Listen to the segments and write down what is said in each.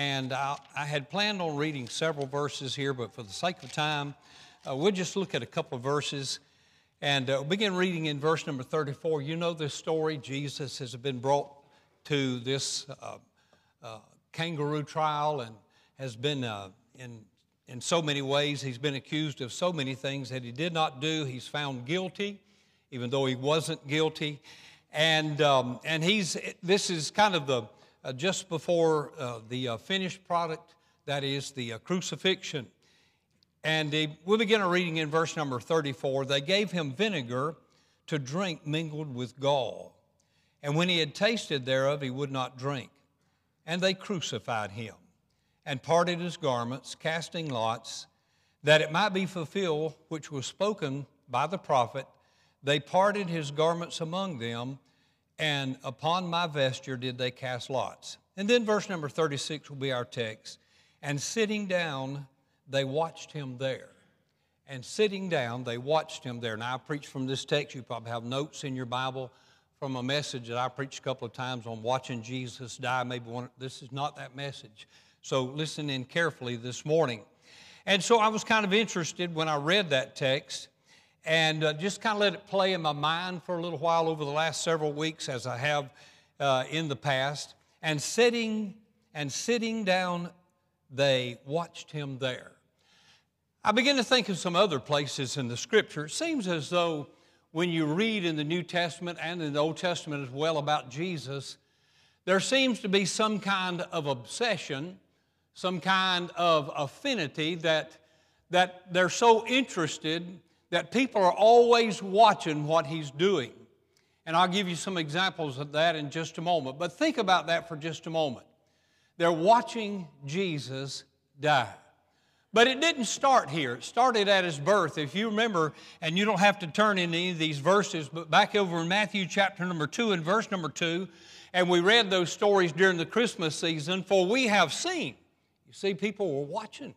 and I, I, had planned on reading several verses here, but for the sake of time, uh, we'll just look at a couple of verses. And uh, begin reading in verse number 34. You know this story. Jesus has been brought to this uh, uh kangaroo trial and has been uh, in, in so many ways, he's been accused of so many things that he did not do. He's found guilty, even though he wasn't guilty. And, um, and he's, this is kind of the, uh, just before uh, the uh, finished product, that is the uh, crucifixion. And we begin our reading in verse number 34. They gave him vinegar to drink mingled with gall. And when he had tasted thereof, he would not drink. And they crucified him and parted his garments, casting lots, that it might be fulfilled which was spoken by the prophet they parted his garments among them, and upon my vesture did they cast lots. And then verse number 36 will be our text. And sitting down, they watched him there. And sitting down, they watched him there. Now, I preach from this text. You probably have notes in your Bible from a message that I preached a couple of times on watching Jesus die. Maybe one, this is not that message. So listen in carefully this morning. And so I was kind of interested when I read that text and uh, just kind of let it play in my mind for a little while over the last several weeks as I have uh, in the past. And sitting and sitting down, they watched him there. I begin to think of some other places in the scripture. It seems as though when you read in the New Testament and in the Old Testament as well about Jesus, there seems to be some kind of obsession, some kind of affinity that, that they're so interested that people are always watching what he's doing. And I'll give you some examples of that in just a moment. But think about that for just a moment. They're watching Jesus die. But it didn't start here. It started at his birth. If you remember, and you don't have to turn in any of these verses, but back over in Matthew chapter number 2 and verse number 2, and we read those stories during the Christmas season, for we have seen. You see, people were watching.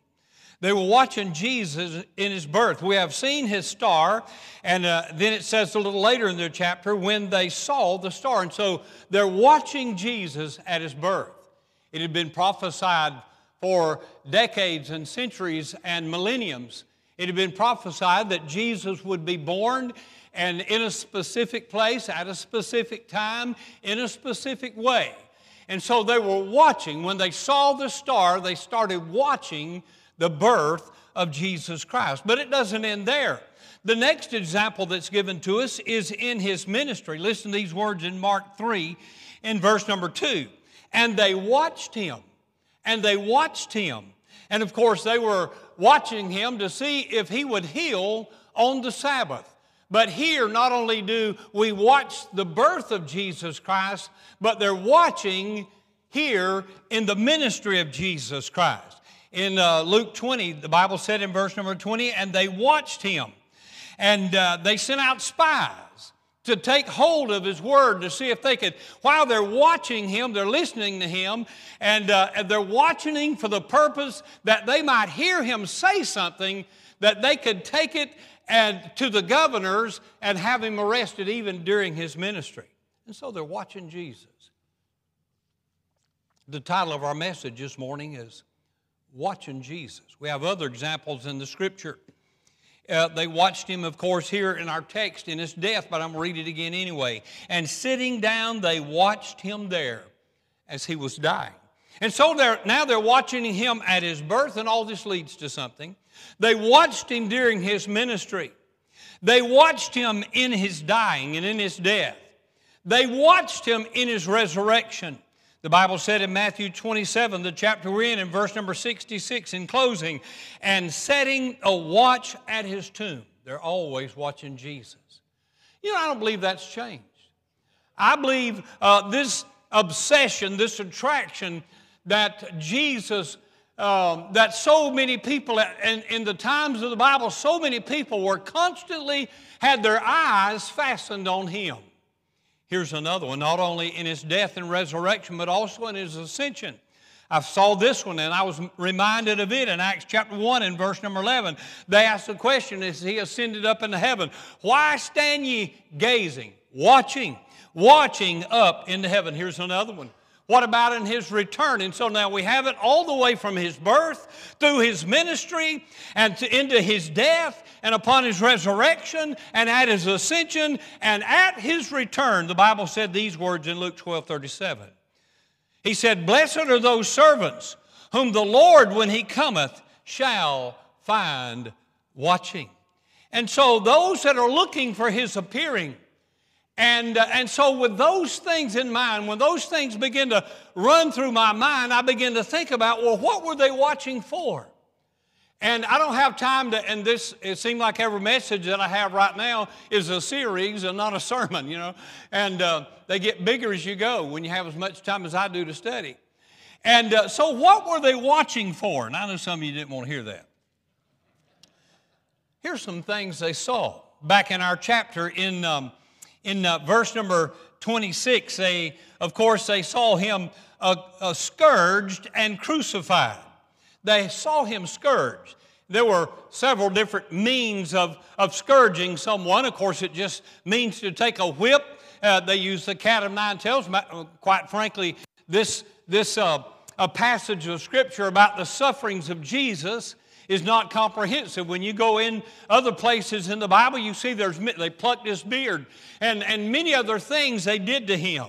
They were watching Jesus in his birth. We have seen his star, and uh, then it says a little later in the chapter, when they saw the star. And so they're watching Jesus at his birth. It had been prophesied for decades and centuries and millenniums. It had been prophesied that Jesus would be born and in a specific place, at a specific time, in a specific way. And so they were watching. When they saw the star, they started watching the birth of Jesus Christ. But it doesn't end there. The next example that's given to us is in his ministry. Listen to these words in Mark 3 in verse number 2. And they watched him, and they watched him. And of course, they were watching him to see if he would heal on the Sabbath. But here, not only do we watch the birth of Jesus Christ, but they're watching here in the ministry of Jesus Christ in uh, Luke 20, the Bible said in verse number 20, and they watched him. And uh, they sent out spies to take hold of his word to see if they could, while they're watching him, they're listening to him, and, uh, and they're watching him for the purpose that they might hear him say something that they could take it and to the governors and have him arrested even during his ministry. And so they're watching Jesus. The title of our message this morning is watching Jesus. We have other examples in the scripture. Uh, they watched him, of course, here in our text in his death, but I'm going to read it again anyway. And sitting down, they watched him there as he was dying. And so they're, now they're watching him at his birth, and all this leads to something. They watched him during his ministry. They watched him in his dying and in his death. They watched him in his resurrection. The Bible said in Matthew 27, the chapter we're in, in verse number 66, in closing, and setting a watch at his tomb. They're always watching Jesus. You know, I don't believe that's changed. I believe uh, this obsession, this attraction that Jesus, um, that so many people, and in the times of the Bible, so many people were constantly had their eyes fastened on him. Here's another one, not only in his death and resurrection, but also in his ascension. I saw this one and I was reminded of it in Acts chapter 1 and verse number 11. They asked the question as he ascended up into heaven, Why stand ye gazing, watching, watching up into heaven? Here's another one. What about in his return? And so now we have it all the way from his birth through his ministry and to, into his death and upon his resurrection and at his ascension and at his return. The Bible said these words in Luke 12 37. He said, Blessed are those servants whom the Lord, when he cometh, shall find watching. And so those that are looking for his appearing, and, uh, and so, with those things in mind, when those things begin to run through my mind, I begin to think about, well, what were they watching for? And I don't have time to, and this, it seemed like every message that I have right now is a series and not a sermon, you know. And uh, they get bigger as you go when you have as much time as I do to study. And uh, so, what were they watching for? And I know some of you didn't want to hear that. Here's some things they saw back in our chapter in. Um, in uh, verse number 26, they, of course, they saw him uh, uh, scourged and crucified. They saw him scourged. There were several different means of, of scourging someone. Of course, it just means to take a whip. Uh, they use the cat of nine tails. Quite frankly, this, this uh, a passage of Scripture about the sufferings of Jesus is not comprehensive. When you go in other places in the Bible, you see there's they plucked his beard and, and many other things they did to him.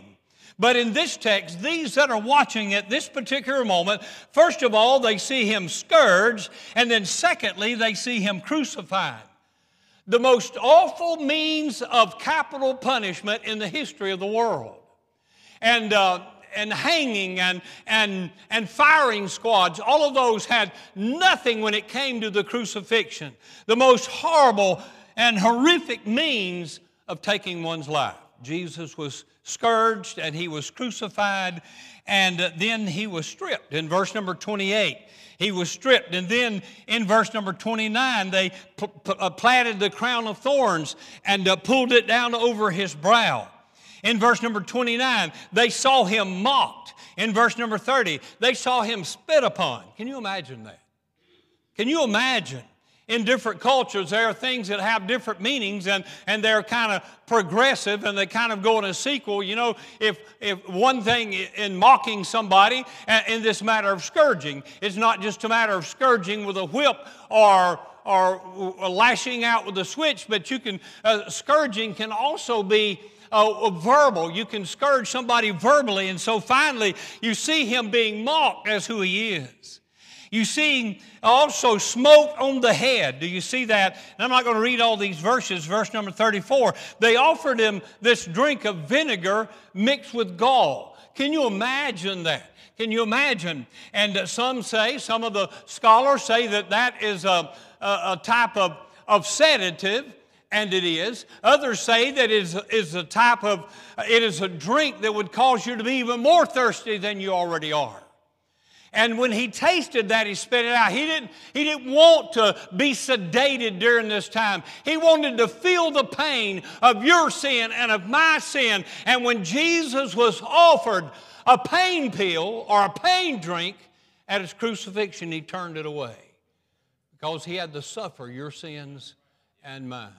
But in this text, these that are watching at this particular moment, first of all, they see him scourged, and then secondly, they see him crucified. The most awful means of capital punishment in the history of the world. And uh, and hanging and, and, and firing squads, all of those had nothing when it came to the crucifixion. The most horrible and horrific means of taking one's life. Jesus was scourged and he was crucified and then he was stripped. In verse number 28, he was stripped. And then in verse number 29, they p- p- uh, planted the crown of thorns and uh, pulled it down over his brow. In verse number 29, they saw him mocked. In verse number 30, they saw him spit upon. Can you imagine that? Can you imagine? In different cultures, there are things that have different meanings and, and they're kind of progressive and they kind of go in a sequel. You know, if, if one thing in mocking somebody uh, in this matter of scourging, it's not just a matter of scourging with a whip or or lashing out with a switch, but you can, uh, scourging can also be uh, verbal. You can scourge somebody verbally. And so finally, you see him being mocked as who he is. You see also smoke on the head. Do you see that? And I'm not going to read all these verses. Verse number 34. They offered him this drink of vinegar mixed with gall. Can you imagine that? Can you imagine? And some say, some of the scholars say that that is a, a, a type of, of sedative and it is. Others say that it is, is a type of, it is a drink that would cause you to be even more thirsty than you already are. And when he tasted that, he spit it out. He didn't, he didn't want to be sedated during this time. He wanted to feel the pain of your sin and of my sin. And when Jesus was offered a pain pill or a pain drink at his crucifixion, he turned it away because he had to suffer your sins and mine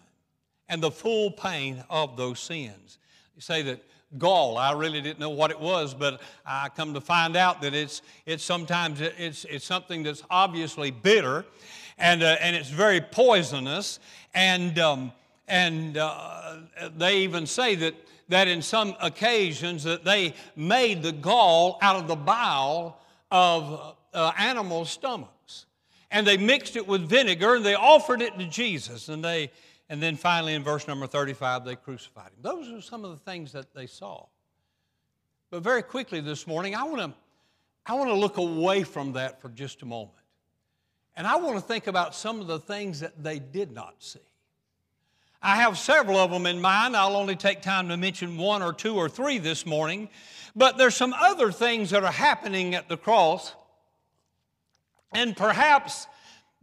and the full pain of those sins. You say that gall, I really didn't know what it was, but I come to find out that it's, it's sometimes it's, it's something that's obviously bitter and, uh, and it's very poisonous. And, um, and uh, they even say that, that in some occasions that they made the gall out of the bile of uh, animal stomachs. And they mixed it with vinegar and they offered it to Jesus. And they, and then finally, in verse number 35, they crucified him. Those are some of the things that they saw. But very quickly this morning, I want to I want to look away from that for just a moment. And I want to think about some of the things that they did not see. I have several of them in mind. I'll only take time to mention one or two or three this morning. But there's some other things that are happening at the cross. And perhaps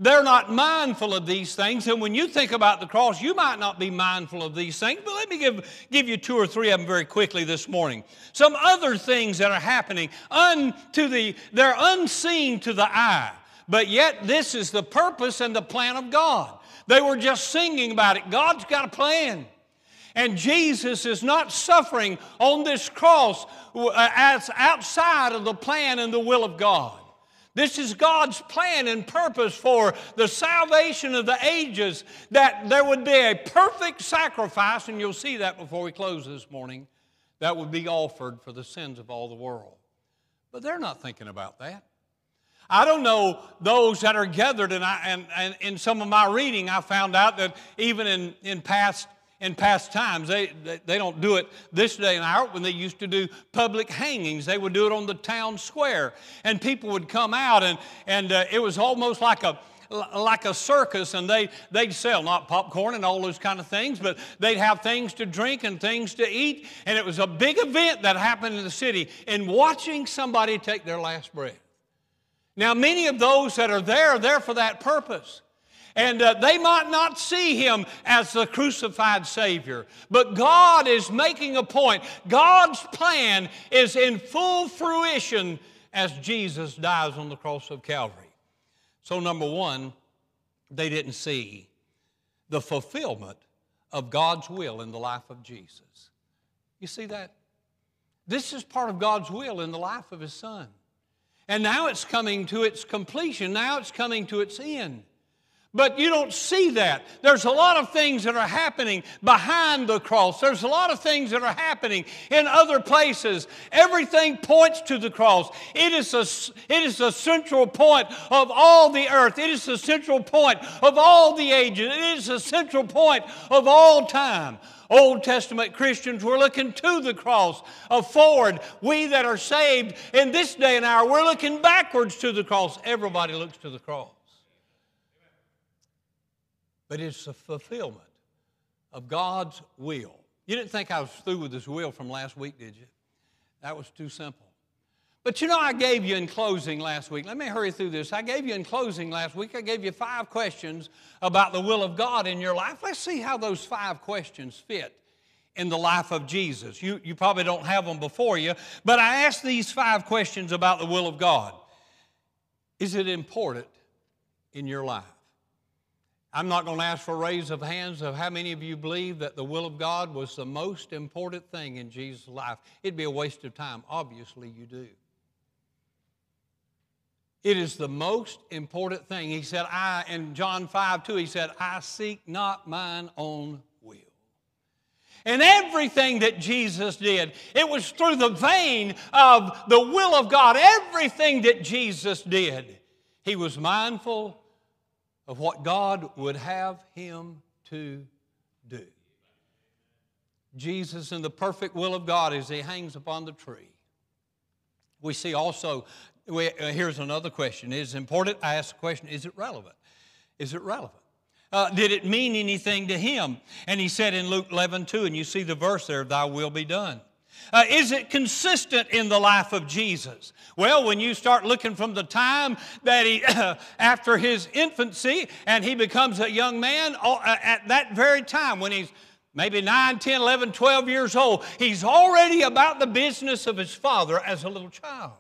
they're not mindful of these things. And when you think about the cross, you might not be mindful of these things. But let me give, give you two or three of them very quickly this morning. Some other things that are happening unto the, they're unseen to the eye. But yet, this is the purpose and the plan of God. They were just singing about it. God's got a plan. And Jesus is not suffering on this cross uh, as outside of the plan and the will of God. This is God's plan and purpose for the salvation of the ages, that there would be a perfect sacrifice, and you'll see that before we close this morning, that would be offered for the sins of all the world. But they're not thinking about that. I don't know those that are gathered, and, I, and, and in some of my reading, I found out that even in, in past in past times. They, they don't do it this day and hour. When they used to do public hangings, they would do it on the town square. And people would come out, and, and uh, it was almost like a, like a circus and they, they'd sell not popcorn and all those kind of things but they'd have things to drink and things to eat and it was a big event that happened in the city in watching somebody take their last breath now many of those that are there are there for that purpose and uh, they might not see him as the crucified Savior. But God is making a point. God's plan is in full fruition as Jesus dies on the cross of Calvary. So, number one, they didn't see the fulfillment of God's will in the life of Jesus. You see that? This is part of God's will in the life of His Son. And now it's coming to its completion, now it's coming to its end. But you don't see that. There's a lot of things that are happening behind the cross. There's a lot of things that are happening in other places. Everything points to the cross. It is, a, it is the central point of all the earth. It is the central point of all the ages. It is the central point of all time. Old Testament Christians were looking to the cross, forward. We that are saved in this day and hour, we're looking backwards to the cross. Everybody looks to the cross but it's the fulfillment of God's will. You didn't think I was through with this will from last week, did you? That was too simple. But you know, I gave you in closing last week, let me hurry through this. I gave you in closing last week, I gave you five questions about the will of God in your life. Let's see how those five questions fit in the life of Jesus. You, you probably don't have them before you, but I asked these five questions about the will of God. Is it important in your life? I'm not going to ask for a raise of hands of how many of you believe that the will of God was the most important thing in Jesus' life. It'd be a waste of time. Obviously, you do. It is the most important thing. He said, I, in John 5 2, he said, I seek not mine own will. And everything that Jesus did, it was through the vein of the will of God. Everything that Jesus did, he was mindful of what God would have him to do. Jesus in the perfect will of God as he hangs upon the tree. We see also, we, uh, here's another question. Is it important? I ask the question, is it relevant? Is it relevant? Uh, did it mean anything to him? And he said in Luke 11, 2, and you see the verse there, thy will be done. Uh, is it consistent in the life of Jesus? Well, when you start looking from the time that he, after his infancy, and he becomes a young man, uh, at that very time when he's maybe 9, 10, 11, 12 years old, he's already about the business of his father as a little child.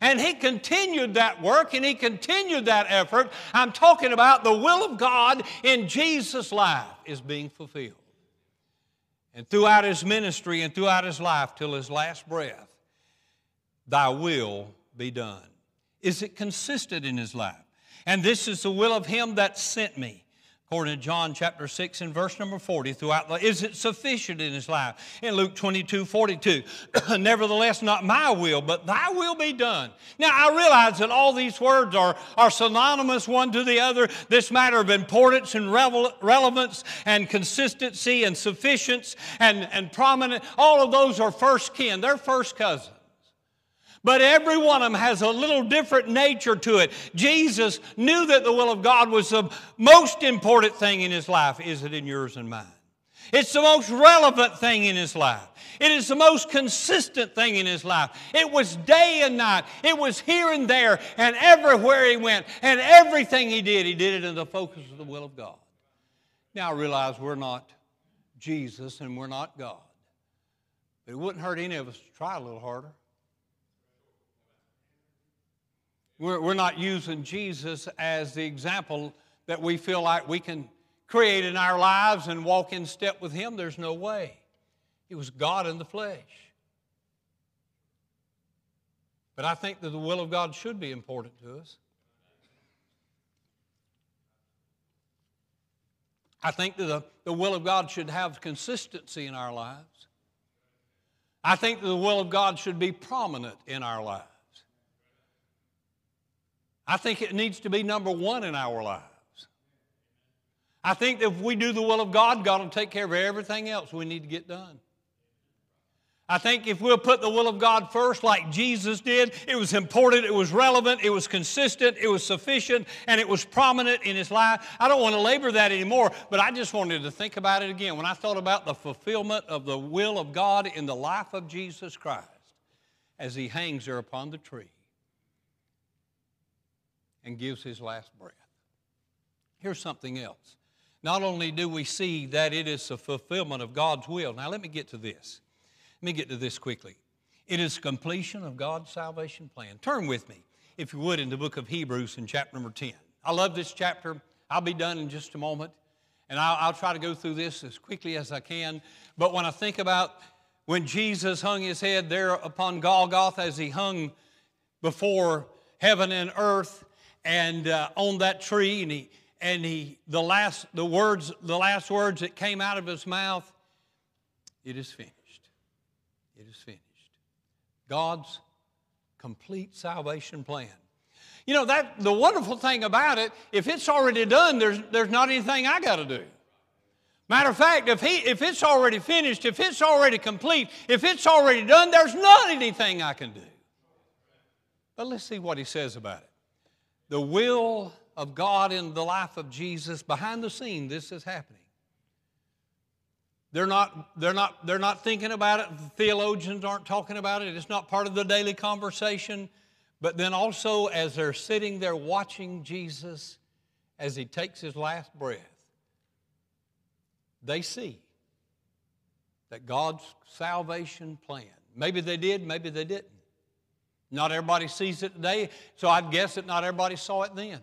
And he continued that work and he continued that effort. I'm talking about the will of God in Jesus' life is being fulfilled. And throughout his ministry and throughout his life till his last breath, thy will be done. Is it consistent in his life? And this is the will of him that sent me according to John chapter 6 and verse number 40 throughout the, is it sufficient in his life? In Luke 22, 42, nevertheless, not my will, but thy will be done. Now, I realize that all these words are, are synonymous one to the other. This matter of importance and revel, relevance and consistency and sufficiency and, and prominent, all of those are first kin. They're first cousins. But every one of them has a little different nature to it. Jesus knew that the will of God was the most important thing in his life. Is it in yours and mine? It's the most relevant thing in his life. It is the most consistent thing in his life. It was day and night. It was here and there and everywhere he went. And everything he did, he did it in the focus of the will of God. Now I realize we're not Jesus and we're not God. But it wouldn't hurt any of us to try a little harder. We're, we're not using Jesus as the example that we feel like we can create in our lives and walk in step with Him. There's no way. He was God in the flesh. But I think that the will of God should be important to us. I think that the, the will of God should have consistency in our lives. I think that the will of God should be prominent in our lives. I think it needs to be number one in our lives. I think that if we do the will of God, God will take care of everything else we need to get done. I think if we'll put the will of God first, like Jesus did, it was important, it was relevant, it was consistent, it was sufficient, and it was prominent in his life. I don't want to labor that anymore, but I just wanted to think about it again. When I thought about the fulfillment of the will of God in the life of Jesus Christ as he hangs there upon the tree and gives his last breath. Here's something else. Not only do we see that it is a fulfillment of God's will, now let me get to this. Let me get to this quickly. It is completion of God's salvation plan. Turn with me, if you would, in the book of Hebrews in chapter number 10. I love this chapter. I'll be done in just a moment, and I'll, I'll try to go through this as quickly as I can. But when I think about when Jesus hung his head there upon Golgotha as he hung before heaven and earth and uh, on that tree, and he and he the last the words the last words that came out of his mouth, it is finished. It is finished. God's complete salvation plan. You know, that the wonderful thing about it, if it's already done, there's, there's not anything I got to do. Matter of fact, if, he, if it's already finished, if it's already complete, if it's already done, there's not anything I can do. But let's see what he says about it. The will of God in the life of Jesus, behind the scene, this is happening. They're not, they're, not, they're not thinking about it. The theologians aren't talking about it. It's not part of the daily conversation. But then also, as they're sitting there watching Jesus as he takes his last breath, they see that God's salvation plan, maybe they did, maybe they didn't. Not everybody sees it today, so I'd guess that not everybody saw it then.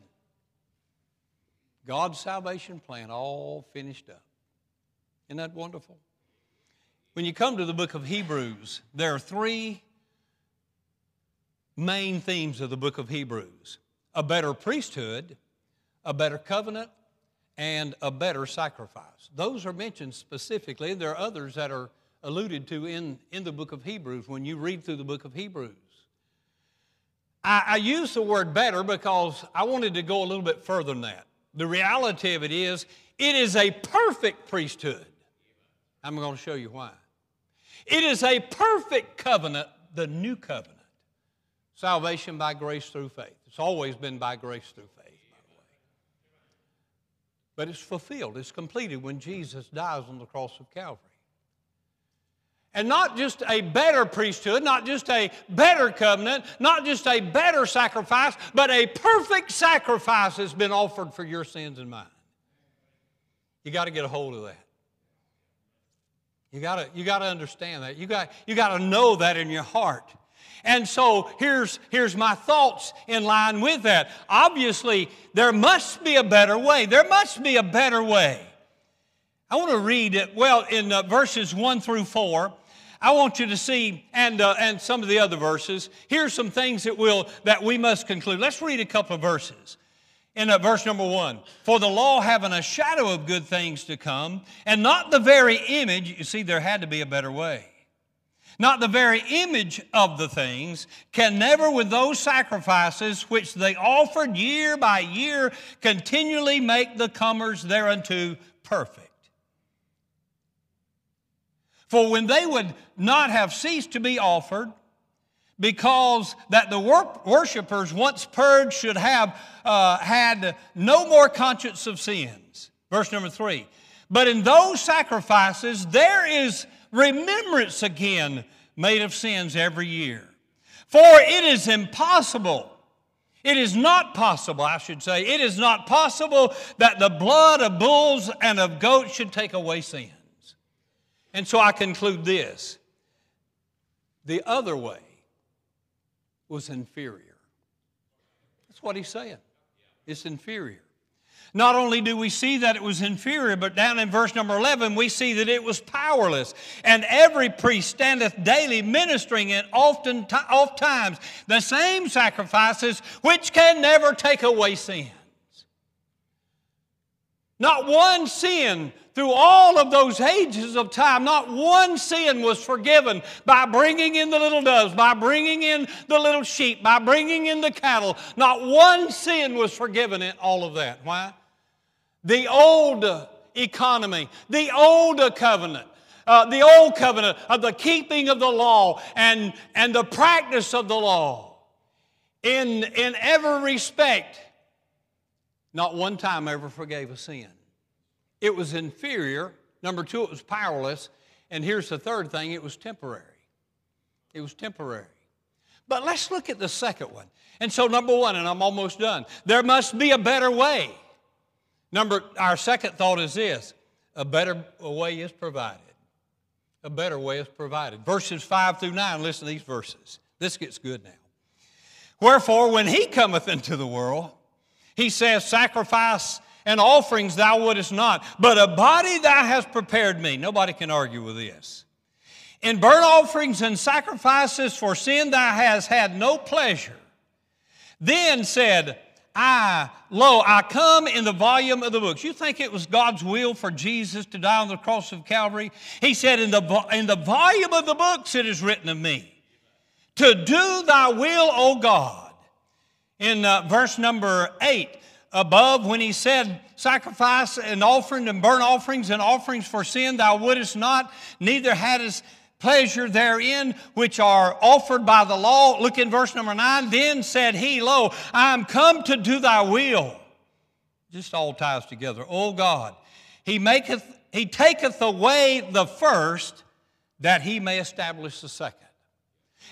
God's salvation plan all finished up. Isn't that wonderful? When you come to the book of Hebrews, there are three main themes of the book of Hebrews a better priesthood, a better covenant, and a better sacrifice. Those are mentioned specifically. and There are others that are alluded to in, in the book of Hebrews when you read through the book of Hebrews. I, I use the word better because I wanted to go a little bit further than that. The reality of it is, it is a perfect priesthood. I'm going to show you why. It is a perfect covenant, the new covenant. Salvation by grace through faith. It's always been by grace through faith, by the way. But it's fulfilled, it's completed when Jesus dies on the cross of Calvary. And not just a better priesthood, not just a better covenant, not just a better sacrifice, but a perfect sacrifice has been offered for your sins and mine. You got to get a hold of that. You gotta, you gotta understand that. You got, you gotta know that in your heart. And so here's, here's my thoughts in line with that. Obviously, there must be a better way. There must be a better way. I want to read it, well, in uh, verses 1 through 4. I want you to see, and, uh, and some of the other verses. Here's some things that, will, that we must conclude. Let's read a couple of verses in uh, verse number one for the law having a shadow of good things to come and not the very image you see there had to be a better way not the very image of the things can never with those sacrifices which they offered year by year continually make the comers thereunto perfect for when they would not have ceased to be offered because that the wor- worshipers once purged should have uh, had no more conscience of sins. Verse number three. But in those sacrifices, there is remembrance again made of sins every year. For it is impossible, it is not possible, I should say, it is not possible that the blood of bulls and of goats should take away sins. And so I conclude this the other way was inferior. That's what he's saying. It's inferior. Not only do we see that it was inferior, but down in verse number 11, we see that it was powerless. And every priest standeth daily ministering in often, oft times the same sacrifices which can never take away sins. Not one sin through all of those ages of time, not one sin was forgiven by bringing in the little doves, by bringing in the little sheep, by bringing in the cattle. Not one sin was forgiven in all of that. Why? The old economy, the old covenant, uh, the old covenant of the keeping of the law and, and the practice of the law. In, in every respect, not one time ever forgave a sin. It was inferior. Number two, it was powerless. And here's the third thing it was temporary. It was temporary. But let's look at the second one. And so, number one, and I'm almost done, there must be a better way. Number, our second thought is this a better way is provided. A better way is provided. Verses 5 through 9, listen to these verses. This gets good now. Wherefore, when he cometh into the world, he says, Sacrifice and offerings thou wouldest not, but a body thou hast prepared me. Nobody can argue with this. In burnt offerings and sacrifices for sin thou hast had no pleasure. Then said, I, lo, I come in the volume of the books. You think it was God's will for Jesus to die on the cross of Calvary? He said, In the, in the volume of the books it is written of me, to do thy will, O God. In uh, verse number eight, above when he said, Sacrifice and offering and burnt offerings and offerings for sin thou wouldest not, neither hadst pleasure therein which are offered by the law. Look in verse number nine. Then said he, Lo, I am come to do thy will. Just all ties together. Oh God, he maketh, he taketh away the first that he may establish the second.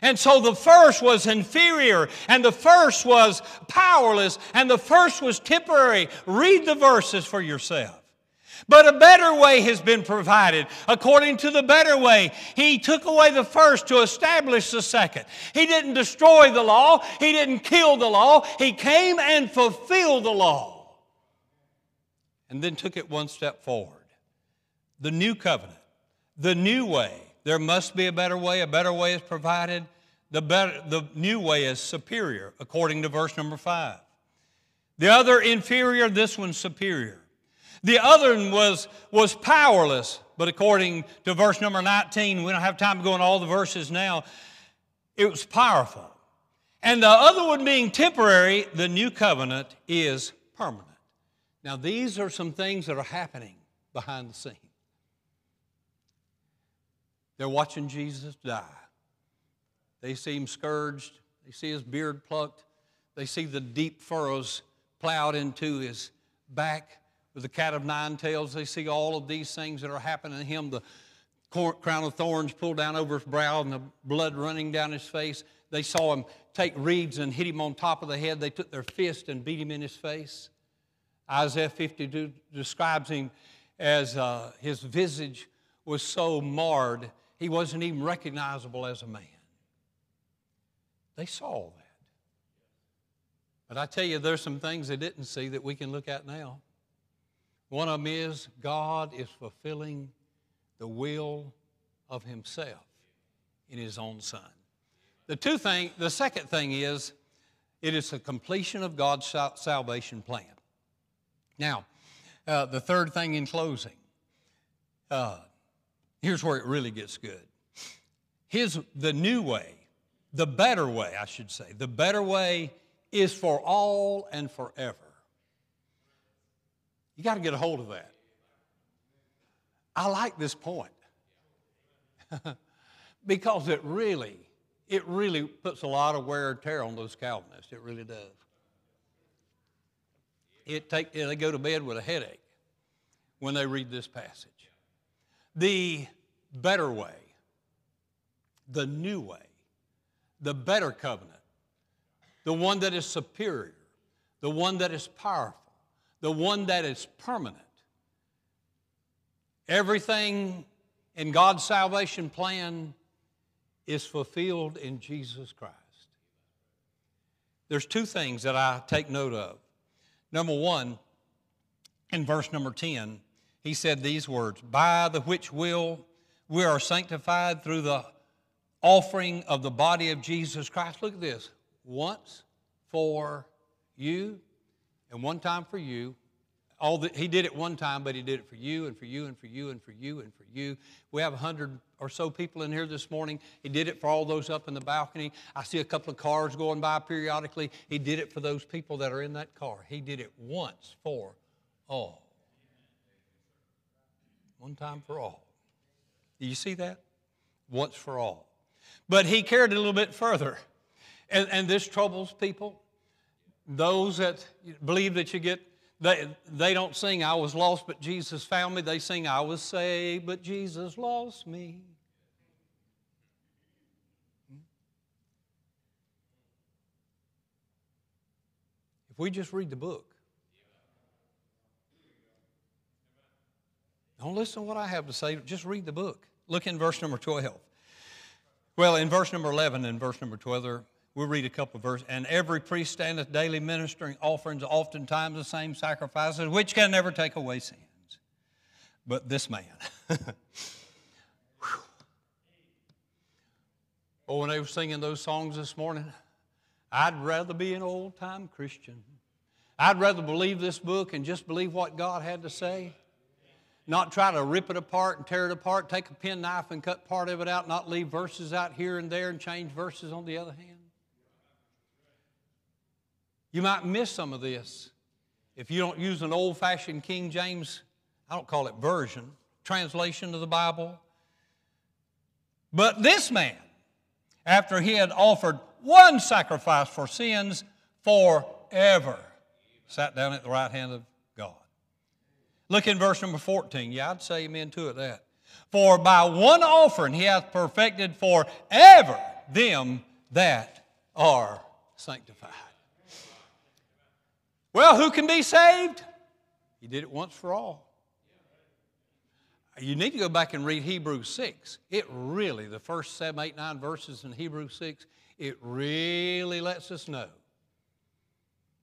And so the first was inferior, and the first was powerless, and the first was temporary. Read the verses for yourself. But a better way has been provided. According to the better way, He took away the first to establish the second. He didn't destroy the law, He didn't kill the law. He came and fulfilled the law. And then took it one step forward. The new covenant, the new way there must be a better way. A better way is provided. The, better, the new way is superior, according to verse number five. The other inferior, this one superior. The other one was, was powerless, but according to verse number 19, we don't have time to go into all the verses now, it was powerful. And the other one being temporary, the new covenant is permanent. Now, these are some things that are happening behind the scenes. They're watching Jesus die. They see him scourged, they see his beard plucked, they see the deep furrows plowed into his back with the cat of nine tails. They see all of these things that are happening to him the crown of thorns pulled down over his brow and the blood running down his face. They saw him take reeds and hit him on top of the head. They took their fist and beat him in his face. Isaiah 52 describes him as uh, his visage was so marred he wasn't even recognizable as a man. They saw that. But I tell you, there's some things they didn't see that we can look at now. One of them is God is fulfilling the will of Himself in His own Son. The two thing, the second thing is, it is the completion of God's salvation plan. Now, uh, the third thing in closing, uh, Here's where it really gets good. His, the new way, the better way, I should say, the better way is for all and forever. You got to get a hold of that. I like this point because it really it really puts a lot of wear and tear on those Calvinists. It really does. It take, they go to bed with a headache when they read this passage. The better way, the new way, the better covenant, the one that is superior, the one that is powerful, the one that is permanent. Everything in God's salvation plan is fulfilled in Jesus Christ. There's two things that I take note of. Number one, in verse number 10, he said these words By the which will we are sanctified through the offering of the body of Jesus Christ. Look at this once for you, and one time for you, all the, he did it one time, but he did it for you and for you and for you and for you and for you. We have a hundred or so people in here this morning. He did it for all those up in the balcony. I see a couple of cars going by periodically. He did it for those people that are in that car. He did it once for all. One time for all. Do you see that? Once for all. But he carried it a little bit further. And, and this troubles people. Those that believe that you get they, they don't sing, I was lost, but Jesus found me. They sing, I was saved, but Jesus lost me. Hmm? If we just read the book, don't listen to what I have to say, just read the book. Look in verse number 12. Well, in verse number 11 and verse number 12, We'll read a couple of verses. And every priest standeth daily ministering offerings, oftentimes the same sacrifices, which can never take away sins. But this man. oh, when they were singing those songs this morning, I'd rather be an old time Christian. I'd rather believe this book and just believe what God had to say. Not try to rip it apart and tear it apart, take a penknife and cut part of it out, not leave verses out here and there and change verses on the other hand. You might miss some of this if you don't use an old fashioned King James, I don't call it version, translation of the Bible. But this man, after he had offered one sacrifice for sins forever, sat down at the right hand of. Look in verse number 14. Yeah, I'd say amen to it that. For by one offering he hath perfected forever them that are sanctified. Well, who can be saved? He did it once for all. You need to go back and read Hebrews 6. It really, the first seven, eight, nine verses in Hebrews 6, it really lets us know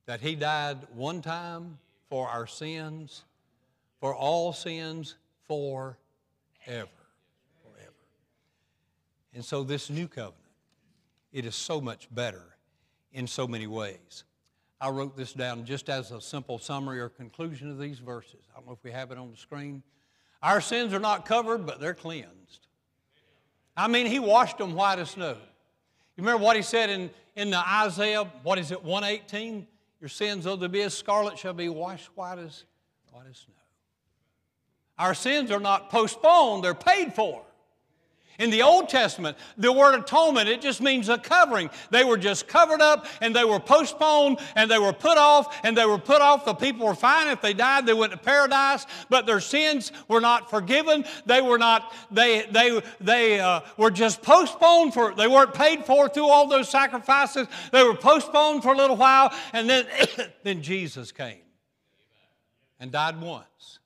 that He died one time for our sins, for all sins, forever. Forever. And so, this new covenant, it is so much better in so many ways. I wrote this down just as a simple summary or conclusion of these verses. I don't know if we have it on the screen. Our sins are not covered, but they're cleansed. I mean, he washed them white as snow. You remember what he said in, in the Isaiah, what is it, 118? Your sins, though they be as scarlet, shall be washed white as, white as snow. Our sins are not postponed, they're paid for. In the Old Testament, the word atonement, it just means a covering. They were just covered up and they were postponed and they were put off and they were put off. The people were fine. If they died, they went to paradise, but their sins were not forgiven. They were not, they, they, they uh, were just postponed for, they weren't paid for through all those sacrifices. They were postponed for a little while and then, then Jesus came and died once.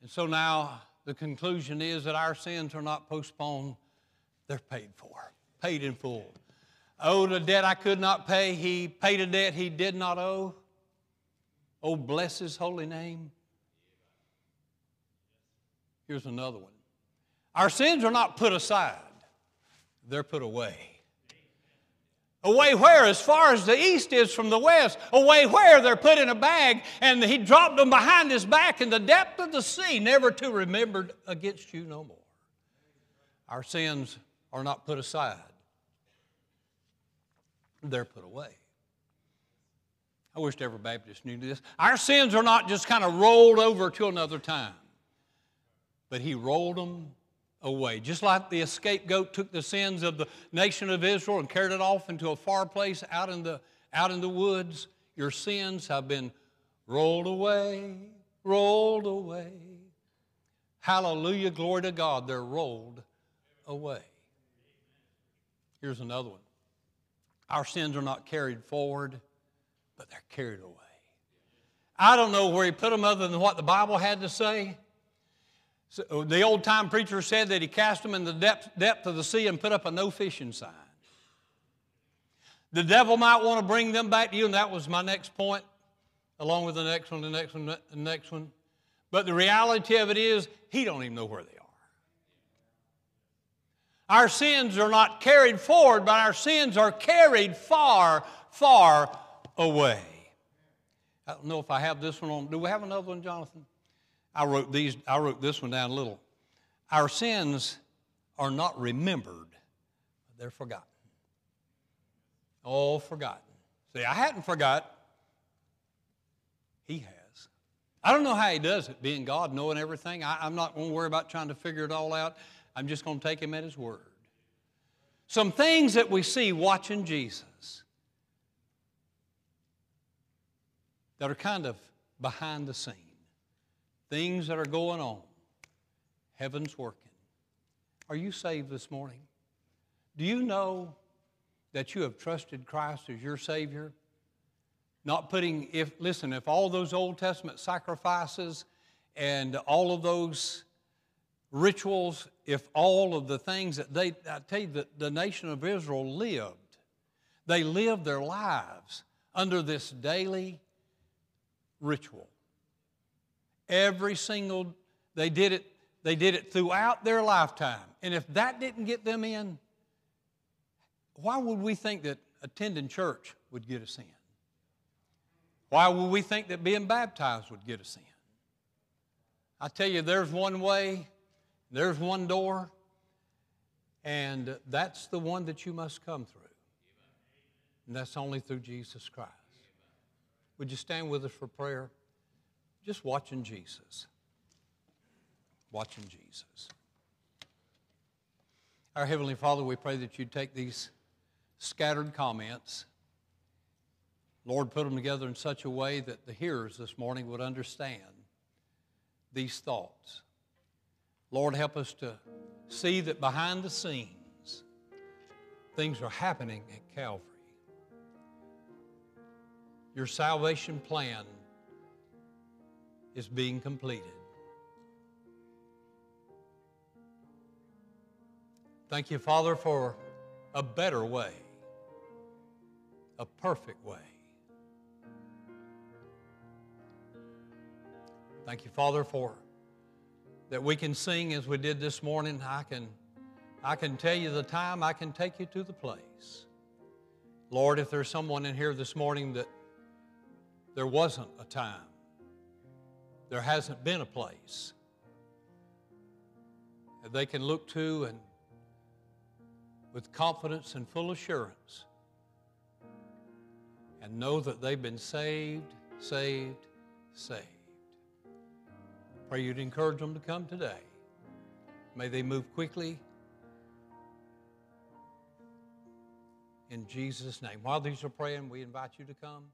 And so now, the conclusion is that our sins are not postponed, they're paid for, paid in full. Oh, Owed a debt I could not pay, he paid a debt he did not owe. Oh, bless his holy name. Here's another one. Our sins are not put aside, they're put away. Away where? As far as the east is from the west. Away where? They're put in a bag and he dropped them behind his back in the depth of the sea, never to remember against you no more. Our sins are not put aside, they're put away. I wish every Baptist knew this. Our sins are not just kind of rolled over to another time, but he rolled them away. Just like the scapegoat took the sins of the nation of Israel and carried it off into a far place out in the, out in the woods, your sins have been rolled away, rolled away. Hallelujah, glory to God, they're rolled away. Here's another one. Our sins are not carried forward, but they're carried away. I don't know where he put them other than what the Bible had to say. So uh, the old time preacher said that he cast them in the depth, depth of the sea and put up a no fishing sign. The devil might want to bring them back to you, and that was my next point, along with the next one, the next one, the next one. But the reality of it is, he don't even know where they are. Our sins are not carried forward, but our sins are carried far, far away. I don't know if I have this one on. Do we have another one, Jonathan? I wrote these, I wrote this one down a little. Our sins are not remembered, they're forgotten. All forgotten. See, I hadn't forgot. He has. I don't know how he does it, being God, knowing everything. I, I'm not going to worry about trying to figure it all out. I'm just going to take him at his word. Some things that we see watching Jesus that are kind of behind the scene things that are going on. Heaven's working. Are you saved this morning? Do you know that you have trusted Christ as your Savior? Not putting, if, listen, if all those Old Testament sacrifices and all of those rituals, if all of the things that they, I tell you, that the nation of Israel lived, they lived their lives under this daily ritual. Every single, they did it, they did it throughout their lifetime. And if that didn't get them in, why would we think that attending church would get us in? Why would we think that being baptized would get us in? I tell you, there's one way, there's one door, and that's the one that you must come through. And that's only through Jesus Christ. Would you stand with us for prayer? Just watching Jesus. Watching Jesus. Our Heavenly Father, we pray that you take these scattered comments, Lord, put them together in such a way that the hearers this morning would understand these thoughts. Lord, help us to see that behind the scenes, things are happening at Calvary. Your salvation plan is being completed. Thank you, Father, for a better way, a perfect way. Thank you, Father, for that we can sing as we did this morning. I can, I can tell you the time, I can take you to the place. Lord, if there's someone in here this morning that there wasn't a time, there hasn't been a place that they can look to and with confidence and full assurance and know that they've been saved, saved, saved. Pray you'd encourage them to come today. May they move quickly. In Jesus' name. While these are praying, we invite you to come.